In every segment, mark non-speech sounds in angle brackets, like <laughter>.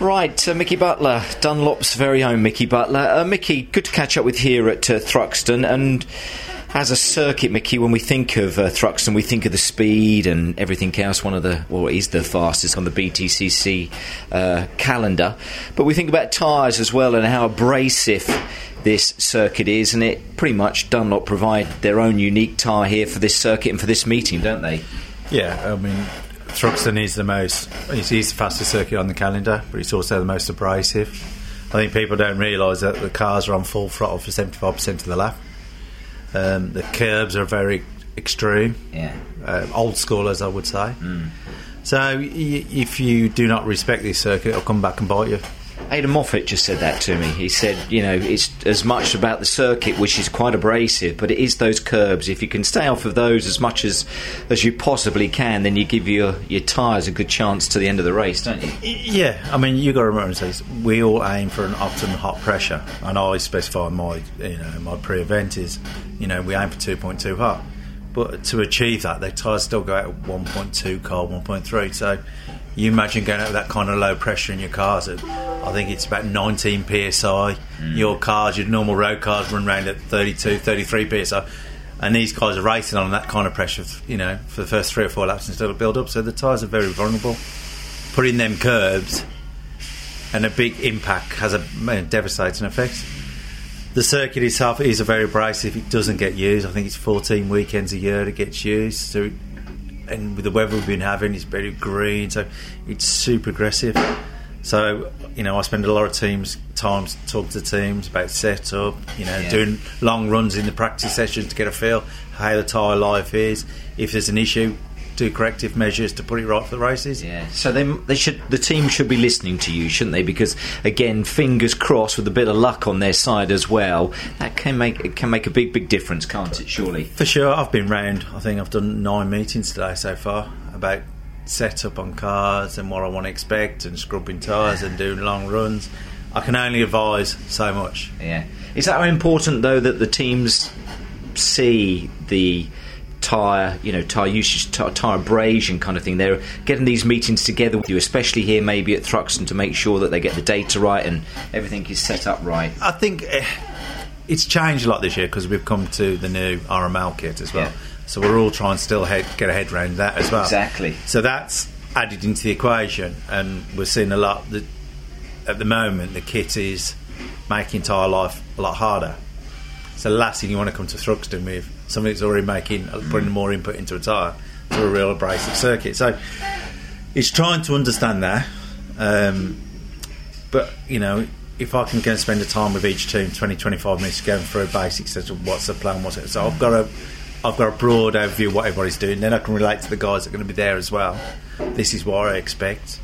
Right, uh, Mickey Butler, Dunlop's very own Mickey Butler. Uh, Mickey, good to catch up with here at uh, Thruxton. And as a circuit, Mickey, when we think of uh, Thruxton, we think of the speed and everything else. One of the, well, is the fastest on the BTCC uh, calendar. But we think about tyres as well and how abrasive this circuit is. And it pretty much Dunlop provide their own unique tyre here for this circuit and for this meeting, don't they? Yeah, I mean, Thruxton is the most, it's the fastest circuit on the calendar, but it's also the most abrasive. I think people don't realise that the cars are on full throttle for 75% of the lap. Um, the curbs are very extreme, Yeah. uh, old school, as I would say. So y- if you do not respect this circuit, it'll come back and bite you. Aiden Moffat just said that to me. He said, you know, it's as much about the circuit, which is quite abrasive, but it is those curbs. If you can stay off of those as much as as you possibly can, then you give your your tyres a good chance to the end of the race, don't you? Yeah, I mean, you've got to remember, says we all aim for an optimum hot pressure, and I specify my, you know, my pre-event is, you know, we aim for 2.2 hot, but to achieve that, the tyres still go out at 1.2 cold, 1.3. So, you imagine going out with that kind of low pressure in your cars. At, I think it's about 19 psi. Mm. Your cars, your normal road cars, run around at 32, 33 psi. And these guys are racing on that kind of pressure, you know, for the first three or four laps until it build up. So the tyres are very vulnerable putting them curbs and a big impact has a man, devastating effect. The circuit itself is a very abrasive. It doesn't get used. I think it's 14 weekends a year it gets used. So, and with the weather we've been having, it's very green. So, it's super aggressive. So, you know, I spend a lot of teams times talking to teams about setup. You know, Yeah. doing long runs in the practice sessions to get a feel how the tyre life is. If there's an issue, do corrective measures to put it right for the races. Yeah. So they they should the team should be listening to you, shouldn't they? Because again, fingers crossed, with a bit of luck on their side as well, that can make it can make a big big difference, can't it? Surely. For sure, I've been round. I think I've done nine meetings today so far about setup on cars and what I want to expect and scrubbing tyres and doing long runs. I can only advise so much. Yeah. Is that important though that the teams see the tyre, you know, tyre usage, tyre abrasion kind of thing? They're getting these meetings together with you, especially here maybe at Thruxton, to make sure that they get the data right and everything is set up right. I think eh, it's changed a lot this year because we've come to the new RML kit as well. Yeah. So we're all trying to still head, get a head around that as well. Exactly. So that's added into the equation, and we're seeing a lot. That at the moment, the kit is making tyre life a lot harder. So the last thing you want to come to Thruxton with something that's already making putting more input into a tyre to a real abrasive circuit. So it's trying to understand that. Um, but you know, if I can go and spend the time with each team, 20, 25 minutes going through basics as to what's the plan, what's it. So I've got a, I've got a broad overview of what everybody's doing. Then I can relate to the guys that are going to be there as well. This is what I expect.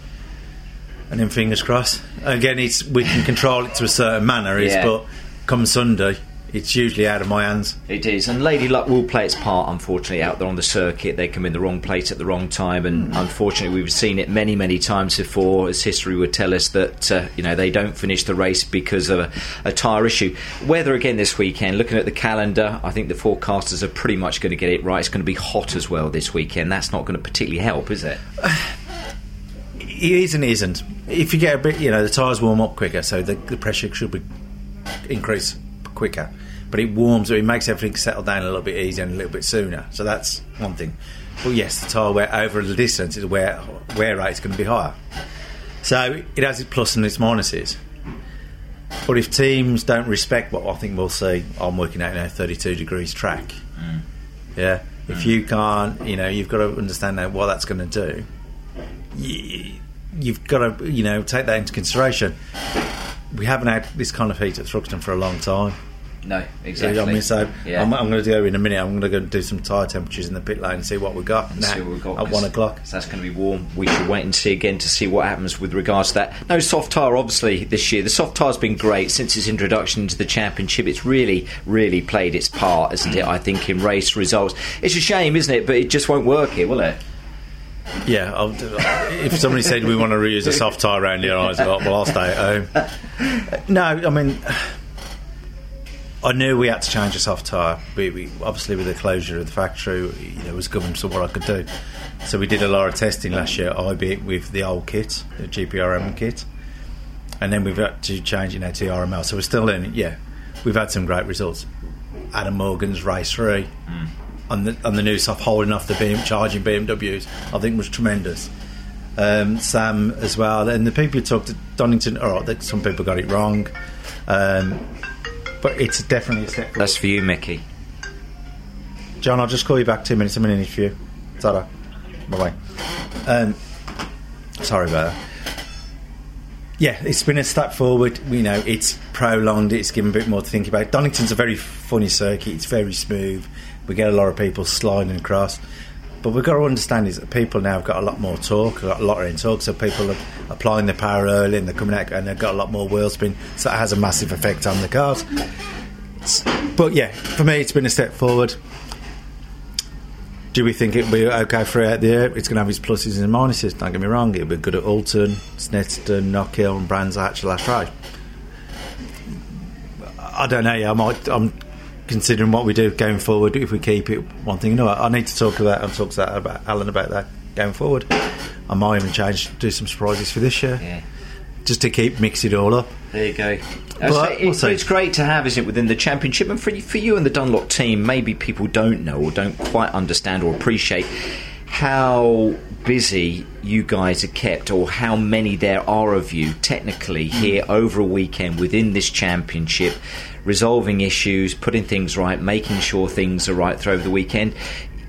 And then fingers crossed. Again, it's we can control it to a certain manner, is Yeah. but come Sunday, it's usually out of my hands. It is, and Lady Luck will play its part. Unfortunately, out there on the circuit, they come in the wrong place at the wrong time, and unfortunately, we've seen it many, many times before. As history would tell us that uh, you know they don't finish the race because of a, a tyre issue. Weather again this weekend. Looking at the calendar, I think the forecasters are pretty much going to get it right. It's going to be hot as well this weekend. That's not going to particularly help, is it? <sighs> It is and isn't. If you get a bit, you know, the tyres warm up quicker, so the, the pressure should be increase quicker. But it warms, it makes everything settle down a little bit easier and a little bit sooner. So that's one thing. But yes, the tyre wear over the distance is where wear rate is going to be higher. So it has its plus and its minuses. But if teams don't respect what I think we'll see, I'm working out now 32 degrees track. Mm. Yeah. If you mm. can't, you know, you've got to understand now what that's going to do y- you've got to you know take that into consideration. We haven't had this kind of heat at Thruxton for a long time. No, You exactly. know what I mean? So Yeah. I'm, I'm going to go in a minute. I'm going to go and do some tyre temperatures in the pit lane and see what we got now see what we've got. at one o'clock. So that's going to be warm. We should wait and see again to see what happens with regards to that. No soft tyre, obviously, this year. The soft tyre's been great since its introduction into the championship. It's really, really played its part, isn't it? I think in race results. It's a shame, isn't it? But it just won't work here, will it? Yeah, I'll, if somebody said we want to reuse a soft tyre around here, I was like, well, I'll stay at home. No, I mean, I knew we had to change a soft tyre. We, we, obviously, with the closure of the factory, you know, it was governed to what I could do. So we did a lot of testing last year, albeit with the old kit, the GPRM kit. and then we've had to change it now to RML. So we're still in. Yeah, we've had some great results. Adam Morgan's race three mm. On the on the new stuff, holding off the BM, charging BMWs, I think was tremendous. Um, Sam as well, and the people who talked to Donington, all right, that some people got it wrong, um, but it's definitely a step. forward. That's for you, Mickey. John, I'll just call you back two minutes. I'm in an interview. Ta-da. Bye-bye. Um, sorry about that. Yeah, it's been a step forward. You know, it's prolonged. It's given a bit more to think about. Donington's a very funny circuit. It's very smooth. We get a lot of people sliding across. But we've got to understand is that people now have got a lot more torque, a lot, in torque. So people are applying the power early and they're coming out and they've got a lot more wheel spin. So that has a massive effect on the cars. But yeah, for me, it's been a step forward. Do we think it'll be okay throughout the year? It's going to have its pluses and minuses. Don't get me wrong. It'll be good at Oulton, Snetterton, Knockhill, and Brands Hatch last race. I don't know. yeah, I might. I'm considering what we do going forward. If we keep it one thing, you know, I need to talk about and talk to that about Alan about that going forward. I might even change, do some surprises for this year, Yeah. just to keep mix it all up. There you go. Uh, but So we'll it- see. it's great to have, isn't it, within the championship, and for for you and the Dunlop team, maybe people don't know or don't quite understand or appreciate how busy you guys are kept, or how many there are of you technically here mm. over a weekend within this championship, resolving issues, putting things right, making sure things are right through the weekend.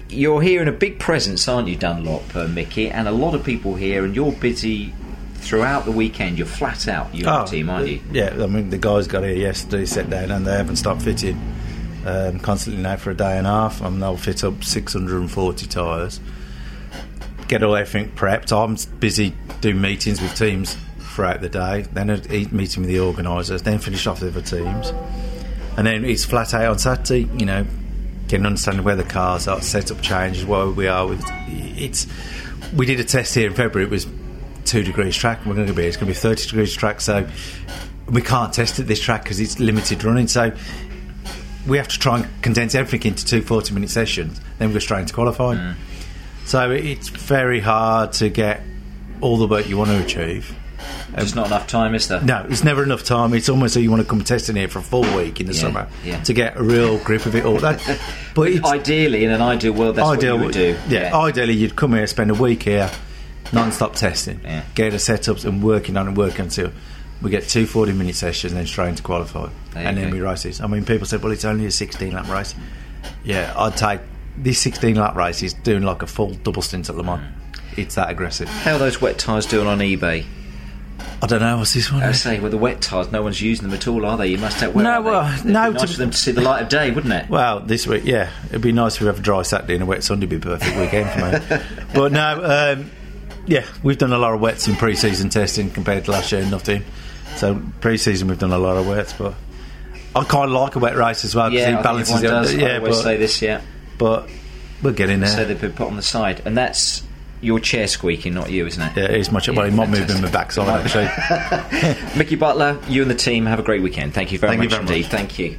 You're here in a big presence, aren't you, Dunlop, uh, Mickey? And a lot of people here, and you're busy throughout the weekend. You're flat out, you and the team, aren't you? Yeah, I mean, the guys got here yesterday, sat down, and they haven't stopped fitting um, constantly now for a day and a half. And they'll fit up 640 tyres. Get all everything prepped. I'm busy doing meetings with teams throughout the day, then a meeting with the organisers, then finish off with the other teams. And then it's flat out on Saturday, you know, getting an understanding where the cars are, set up changes, where we are with. It's. We did a test here in February. It was two degrees track. We're going to be. It's going to be thirty degrees track. So we can't test at this track because it's limited running. So we have to try and condense everything into two 40 minute sessions. Then we go straight into qualifying. Mm. So it's very hard to get all the work you want to achieve. Um, There's not enough time, is there? No, it's never enough time. It's almost like you want to come testing here for a full week in the Yeah, summer yeah. to get a real grip of it all. That, <laughs> but Ideally, in an ideal world, that's what you would do. Yeah, ideally you'd come here, spend a week here, non-stop testing, Yeah. get the setups and working on and working until we get two 40-minute sessions and then straight into qualify, and then go. we races. I mean, people said, well, it's only a 16-lap race. Yeah, I'd take this 16-lap race is doing like a full double stint at Le Mans. Mm. It's that aggressive. How are those wet tyres doing on eBay? I don't know what's this one. I say, with the wet tyres, no one's using them at all, are they? You must have. Where No, well, It'd no, Be nice to- for them to see the light of day, wouldn't it? Well, this week, yeah, it'd be nice if we have a dry Saturday and a wet Sunday. Be a perfect weekend for me. <laughs> but no, um, yeah, we've done a lot of wets in pre-season testing compared to last year. Nothing. So pre-season we've done a lot of wets, but I kind of like a wet race as well because yeah, it I balances it. does. I Yeah, always but, say this. Yeah, but we're getting there. so they've been put on the side, and that's your chair squeaking, not you, isn't it? yeah, it's much. well, Yeah, it might move in the backside actually. <laughs> Mickey Butler, you and the team have a great weekend. Thank you very Thank you much very indeed. much. Thank you.